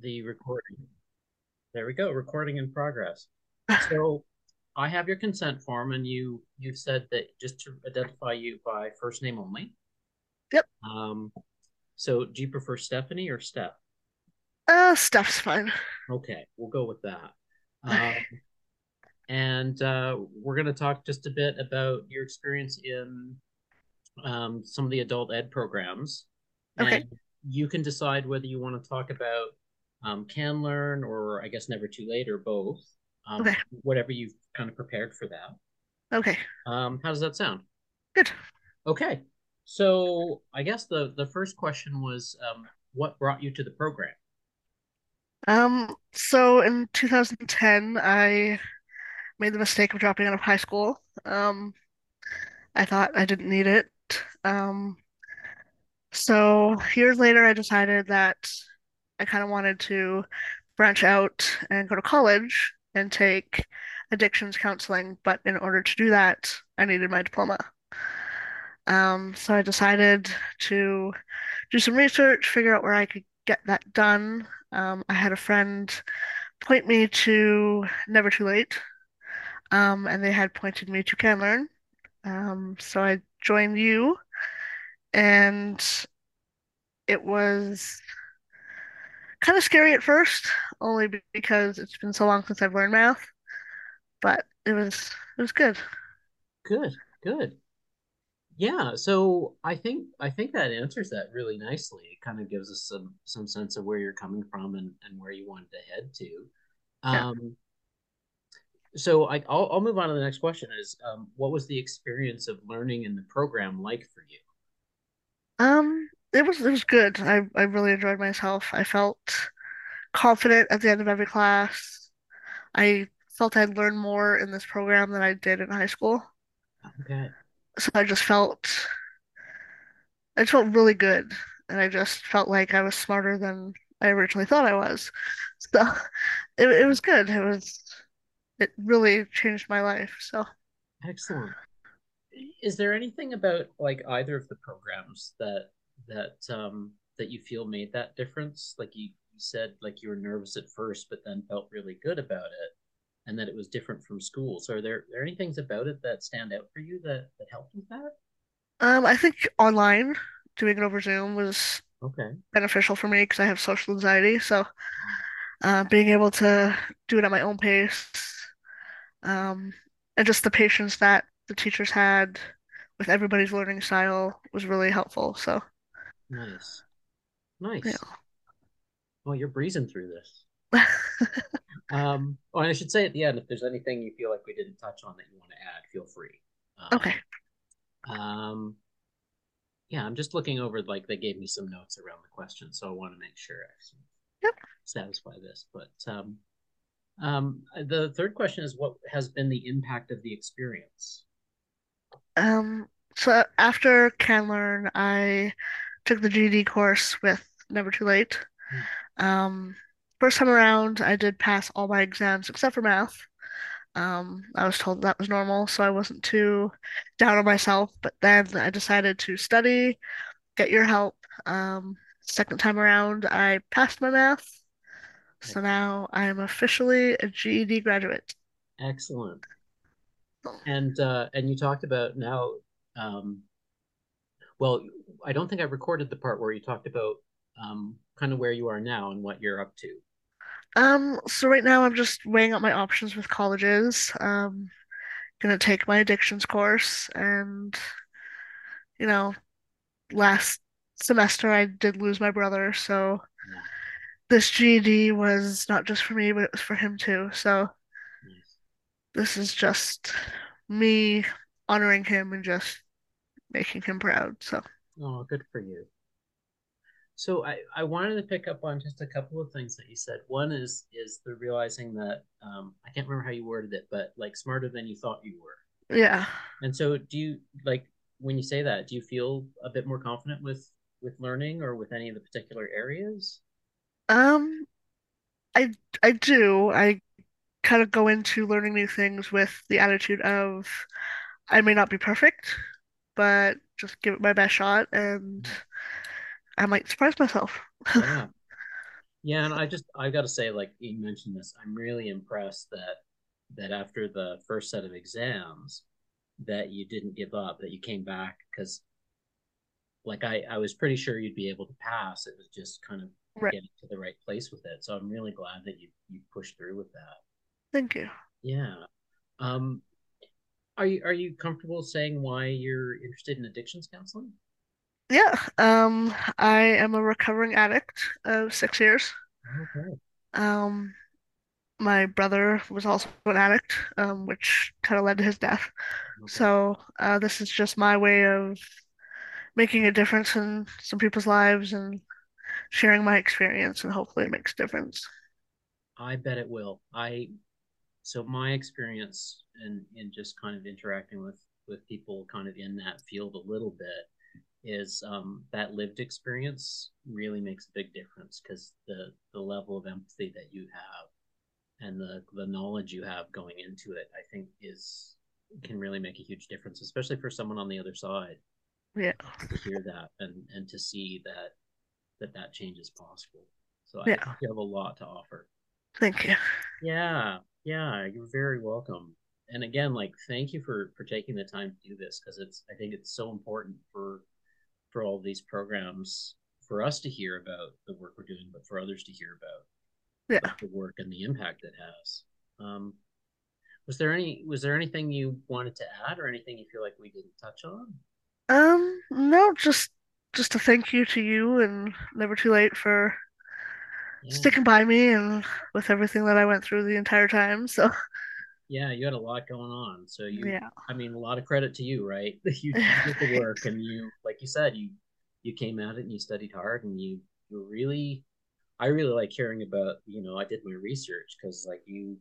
the recording. There we go, recording in progress. So I have your consent form, and you you said that just to identify you by first name only. Yep. Um, so do you prefer Stephanie or Steph? Uh, Steph's fine. Okay, we'll go with that. Um, and uh, we're going to talk just a bit about your experience in um, some of the adult ed programs. Okay. And you can decide whether you want to talk about um, CanLearn or I guess Never Too Late or both. Um, Okay. Whatever you've kind of prepared for that. Okay. Um, how does that sound? Good. Okay. So I guess the the first question was um, what brought you to the program? Um, so in 2010, I made the mistake of dropping out of high school. Um, I thought I didn't need it. Um, so years later, I decided that I kind of wanted to branch out and go to college and take addictions counseling, but in order to do that, I needed my diploma. Um, so I decided to do some research, figure out where I could get that done. Um, I had a friend point me to Never Too Late, um, and they had pointed me to CanLearn. Um, so I joined you, and it was kind of scary at first, only because it's been so long since I've learned math, but it was it was good. Good, good. Yeah, so I think I think that answers that really nicely. It kind of gives us some some sense of where you're coming from and, and where you wanted to head to. Yeah. Um, so I, I'll I'll move on to the next question. Is um, what was the experience of learning in the program like for you? Um, it was it was good. I I really enjoyed myself. I felt confident at the end of every class. I felt I'd learned more in this program than I did in high school. Okay, So I just felt I just felt really good. And I just felt like I was smarter than I originally thought I was. So it it was good. It was it really changed my life. So excellent. Is there anything about like either of the programs that that um, that you feel made that difference? Like you, you said, like you were nervous at first, but then felt really good about it, and that it was different from school. So are there there any things about it that stand out for you that that helped with that? um I think online doing it over Zoom was Okay. beneficial for me because I have social anxiety. So uh, being able to do it at my own pace, um, and just the patience that the teachers had with everybody's learning style was really helpful. So Nice. yeah. Nice. Well, you're breezing through this. Um, oh, I should say at the end, if there's anything you feel like we didn't touch on that you want to add, feel free. Okay. Um, um, yeah, I'm just looking over, like, they gave me some notes around the question, so I want to make sure I Yep. satisfy this. But um, um, the third question is what has been the impact of the experience? Um, so after CanLearn, I took the GED course with Never Too Late. Hmm. Um, first time around, I did pass all my exams except for math. Um, I was told that was normal, so I wasn't too down on myself. But then I decided to study, get your help. Um, second time around, I passed my math, so now I am officially a GED graduate. Excellent. And uh, and you talked about now, um, well, I don't think I recorded the part where you talked about um, kind of where you are now and what you're up to. Um, so right now I'm just weighing up my options with colleges. Um, gonna take my addictions course, and you know, last semester I did lose my brother, so Yeah, this GED was not just for me, but it was for him too. So this is just me honoring him and just making him proud. So Oh, good for you. So I, I wanted to pick up on just a couple of things that you said. One is is the realizing that um, I can't remember how you worded it, but like smarter than you thought you were. yeah. And so do you like when you say that, do you feel a bit more confident with with learning or with any of the particular areas? Um, I I do. I kind of go into learning new things with the attitude of I may not be perfect, but just give it my best shot and I might surprise myself. Yeah. Yeah, and I just I've got to say, like you mentioned this, I'm really impressed that that after the first set of exams, that you didn't give up, that you came back because like I I was pretty sure you'd be able to pass. It was just kind of Right. getting to the right place with it. So I'm really glad that you you pushed through with that. Thank you. Yeah. Um, are you are you comfortable saying why you're interested in addictions counseling? Yeah. Um, I am a recovering addict of six years. Okay. Um, my brother was also an addict, um, which kind of led to his death. Okay. So, uh, this is just my way of making a difference in some people's lives and sharing my experience, and hopefully it makes a difference. I bet it will. I so my experience in in just kind of interacting with with people kind of in that field a little bit is um, that lived experience really makes a big difference because the the level of empathy that you have and the the knowledge you have going into it, I think is can really make a huge difference, especially for someone on the other side Yeah. to hear that and and to see that that that change is possible. So I Yeah. think you have a lot to offer. Thank you. Yeah, yeah, you're very welcome. And again, like thank you for for taking the time to do this because it's I think it's so important for for all these programs for us to hear about the work we're doing, but for others to hear about Yeah. about the work and the impact it has. Um, was there any was there anything you wanted to add or anything you feel like we didn't touch on? Um, no, just just a thank you to you and Never Too Late for Yeah, sticking by me and with everything that I went through the entire time. So, yeah, you had a lot going on, so you, yeah. I mean, a lot of credit to you, right? You, did the work, and you, like you said, you you came at it and you studied hard, and you you really, I really like hearing about, you know, I did my research because like you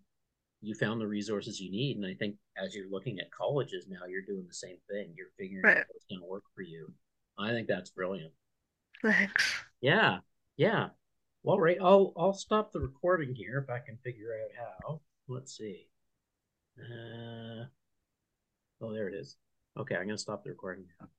you found the resources you need, and I think as you're looking at colleges now, you're doing the same thing. You're figuring out what's going to work for you. I think that's brilliant. Thanks. Yeah, yeah. Well, right, I'll I'll stop the recording here if I can figure out how. Let's see. Uh, oh, there it is. Okay, I'm gonna stop the recording now.